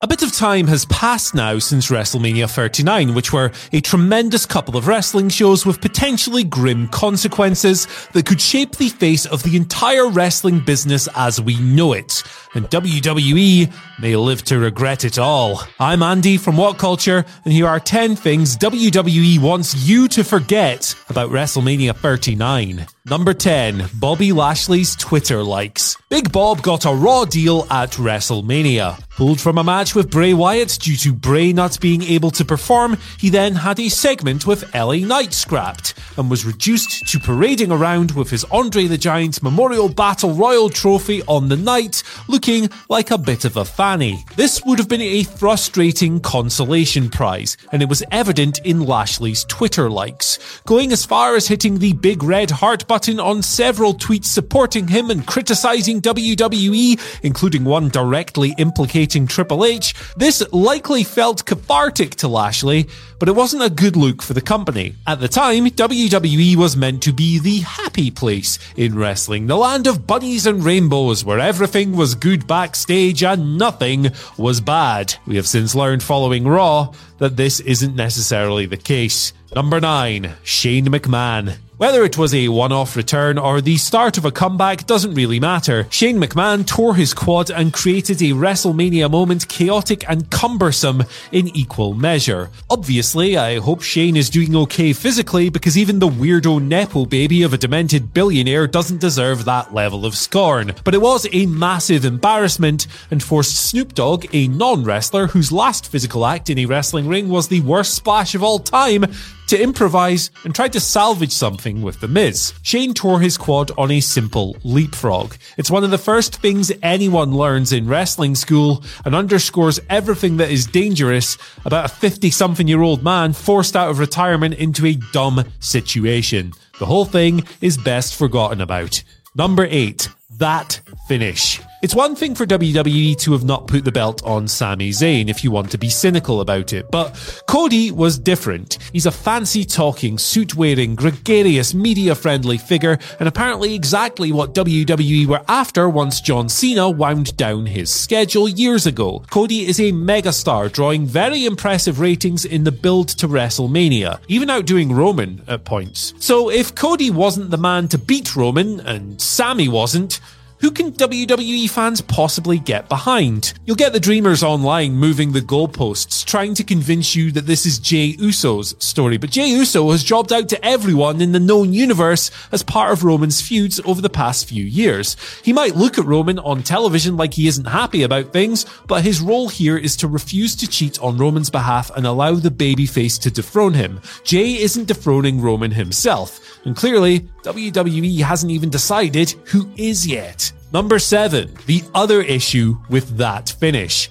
A bit of time has passed now since WrestleMania 39, which were a tremendous couple of wrestling shows with potentially grim consequences that could shape the face of the entire wrestling business as we know it. And WWE may live to regret it all. I'm Andy from What Culture, and here are 10 things WWE wants you to forget about WrestleMania 39. Number 10, Bobby Lashley's Twitter likes. Big Bob got a raw deal at WrestleMania. Pulled from a match with Bray Wyatt due to Bray not being able to perform, he then had a segment with LA Knight scrapped and was reduced to parading around with his Andre the Giant Memorial Battle Royal trophy on the night, looking like a bit of a fanny. This would have been a frustrating consolation prize, and it was evident in Lashley's Twitter likes, going as far as hitting the big red heart button on several tweets supporting him and criticizing WWE, including one directly implicating Triple H, this likely felt cathartic to Lashley, but it wasn't a good look for the company. At the time, WWE was meant to be the happy place in wrestling, the land of bunnies and rainbows, where everything was good backstage and nothing was bad. We have since learned following Raw that this isn't necessarily the case. Number 9. Shane McMahon. Whether it was a one off return or the start of a comeback doesn't really matter. Shane McMahon tore his quad and created a WrestleMania moment chaotic and cumbersome in equal measure. Obviously, I hope Shane is doing okay physically because even the weirdo Nepo baby of a demented billionaire doesn't deserve that level of scorn. But it was a massive embarrassment and forced Snoop Dogg, a non wrestler whose last physical act in a wrestling ring was the worst splash of all time, to improvise and try to salvage something with The Miz. Shane tore his quad on a simple leapfrog. It's one of the first things anyone learns in wrestling school and underscores everything that is dangerous about a 50 something year old man forced out of retirement into a dumb situation. The whole thing is best forgotten about. Number 8. That finish. It's one thing for WWE to have not put the belt on Sami Zayn if you want to be cynical about it, but Cody was different. He's a fancy talking, suit wearing, gregarious, media friendly figure, and apparently exactly what WWE were after once John Cena wound down his schedule years ago. Cody is a megastar, drawing very impressive ratings in the build to WrestleMania, even outdoing Roman at points. So if Cody wasn't the man to beat Roman, and Sami wasn't, who can WWE fans possibly get behind? You'll get the Dreamers online moving the goalposts, trying to convince you that this is Jay Uso's story, but Jay Uso has jobbed out to everyone in the known universe as part of Roman's feuds over the past few years. He might look at Roman on television like he isn't happy about things, but his role here is to refuse to cheat on Roman's behalf and allow the babyface to dethrone him. Jay isn't dethroning Roman himself, and clearly WWE hasn't even decided who is yet. Number seven, the other issue with that finish.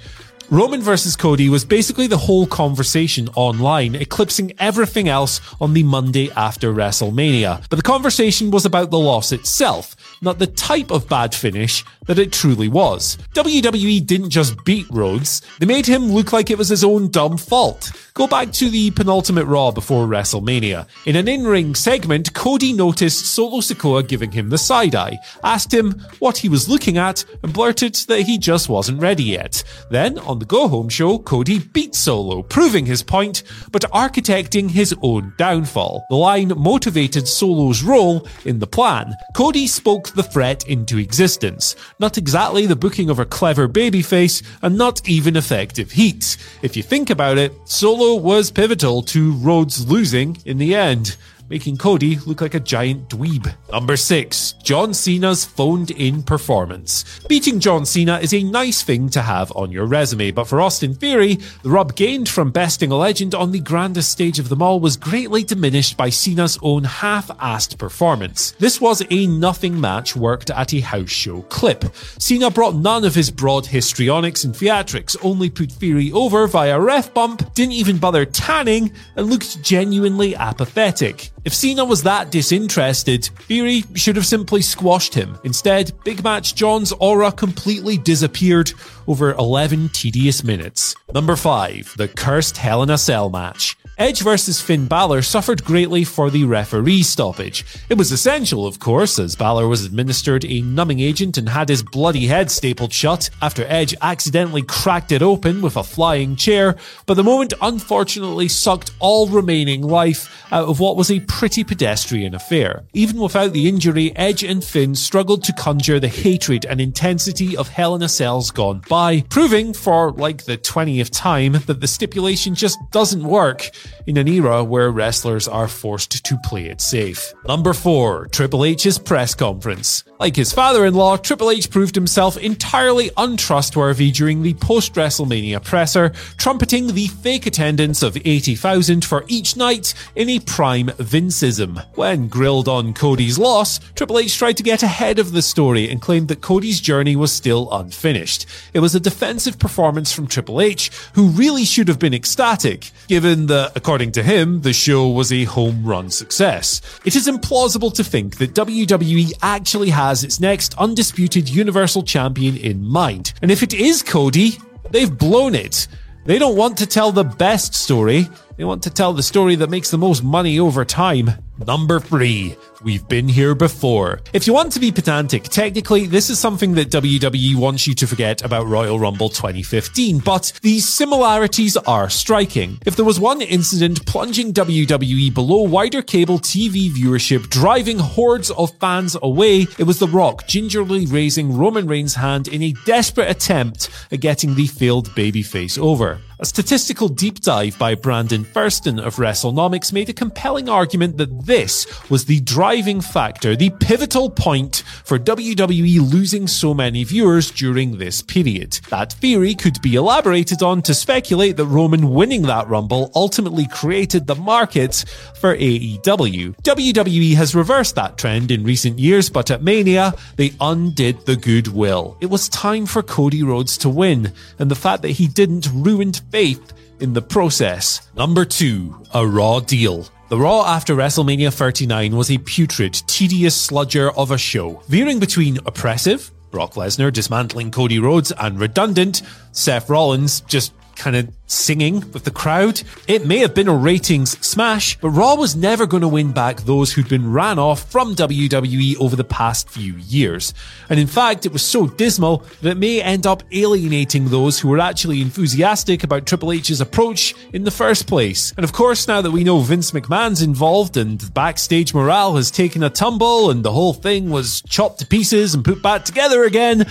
Roman versus Cody was basically the whole conversation online, eclipsing everything else on the Monday after WrestleMania. But the conversation was about the loss itself, not the type of bad finish that it truly was. WWE didn't just beat Rhodes, they made him look like it was his own dumb fault. Go back to the penultimate Raw before WrestleMania. In an in ring segment, Cody noticed Solo Sikoa giving him the side eye, asked him what he was looking at, and blurted that he just wasn't ready yet. Then, on the Go Home show, Cody beat Solo, proving his point, but architecting his own downfall. The line motivated Solo's role in the plan. Cody spoke the threat into existence. Not exactly the booking of a clever babyface, and not even effective heat. If you think about it, Solo was pivotal to Rhodes losing in the end. Making Cody look like a giant dweeb. Number 6. John Cena's phoned in performance. Beating John Cena is a nice thing to have on your resume, but for Austin Theory, the rub gained from besting a legend on the grandest stage of them all was greatly diminished by Cena's own half-assed performance. This was a nothing match worked at a house show clip. Cena brought none of his broad histrionics and theatrics, only put Theory over via ref bump, didn't even bother tanning, and looked genuinely apathetic. If Cena was that disinterested, Theory should have simply squashed him. Instead, Big Match John's aura completely disappeared over 11 tedious minutes. Number 5. The Cursed Hell in a Cell match. Edge versus Finn Balor suffered greatly for the referee stoppage. It was essential, of course, as Balor was administered a numbing agent and had his bloody head stapled shut after Edge accidentally cracked it open with a flying chair, but the moment unfortunately sucked all remaining life out of what was a pretty pedestrian affair. Even without the injury, Edge and Finn struggled to conjure the hatred and intensity of Hell in a Cell's gone by, proving for like the 20th time that the stipulation just doesn't work in an era where wrestlers are forced to play it safe. Number 4. Triple H's press conference. Like his father-in-law, Triple H proved himself entirely untrustworthy during the post-WrestleMania presser, trumpeting the fake attendance of 80,000 for each night in a prime Vinceism. When grilled on Cody's loss, Triple H tried to get ahead of the story and claimed that Cody's journey was still unfinished. It was a defensive performance from Triple H, who really should have been ecstatic, given that, according to him, the show was a home run success. It is implausible to think that WWE actually has its next undisputed Universal Champion in mind. And if it is Cody, they've blown it. They don't want to tell the best story. They want to tell the story that makes the most money over time. Number three, we've been here before. If you want to be pedantic, technically, this is something that WWE wants you to forget about Royal Rumble 2015, but these similarities are striking. If there was one incident plunging WWE below wider cable TV viewership, driving hordes of fans away, it was The Rock gingerly raising Roman Reigns' hand in a desperate attempt at getting the failed babyface over. A statistical deep dive by Brandon Thurston of WrestleNomics made a compelling argument that this was the driving factor, the pivotal point for WWE losing so many viewers during this period. That theory could be elaborated on to speculate that Roman winning that Rumble ultimately created the market for AEW. WWE has reversed that trend in recent years, but at Mania, they undid the goodwill. It was time for Cody Rhodes to win, and the fact that he didn't ruined faith in the process. Number two, a raw deal. The Raw after WrestleMania 39 was a putrid, tedious sludger of a show, veering between oppressive, Brock Lesnar dismantling Cody Rhodes, and redundant, Seth Rollins just kind of singing with the crowd. It may have been a ratings smash, but Raw was never going to win back those who'd been ran off from WWE over the past few years. And in fact, it was so dismal that it may end up alienating those who were actually enthusiastic about Triple H's approach in the first place. And of course, now that we know Vince McMahon's involved and backstage morale has taken a tumble and the whole thing was chopped to pieces and put back together again,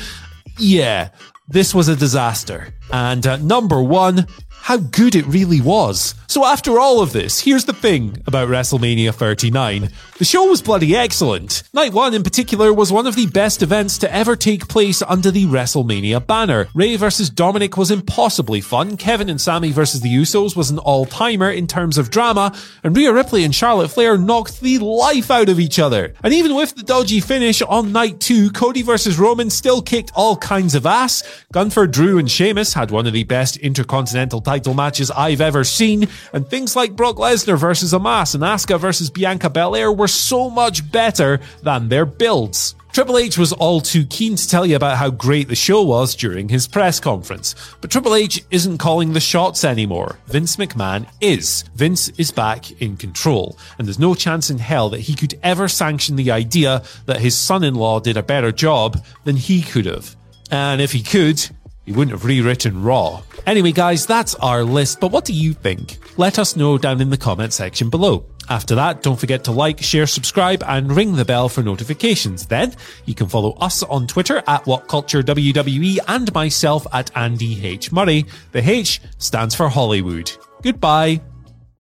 yeah, this was a disaster. And uh, number one, how good it really was. So after all of this, here's the thing about WrestleMania 39. The show was bloody excellent. Night 1 in particular was one of the best events to ever take place under the WrestleMania banner. Rey versus Dominik was impossibly fun, Kevin and Sami versus the Usos was an all-timer in terms of drama, and Rhea Ripley and Charlotte Flair knocked the life out of each other. And even with the dodgy finish on night 2, Cody versus Roman still kicked all kinds of ass. Gunther, Drew and Sheamus had one of the best intercontinental title matches I've ever seen, and things like Brock Lesnar versus Omos and Asuka versus Bianca Belair were so much better than their builds. Triple H was all too keen to tell you about how great the show was during his press conference. But Triple H isn't calling the shots anymore. Vince McMahon is. Vince is back in control, and there's no chance in hell that he could ever sanction the idea that his son-in-law did a better job than he could have. And if he could, he wouldn't have rewritten Raw. Anyway, guys, that's our list, but what do you think? Let us know down in the comment section below. After that, don't forget to like, share, subscribe, and ring the bell for notifications. Then, you can follow us on Twitter at WhatCultureWWE and myself at Andy H. Murray. The H stands for Hollywood. Goodbye.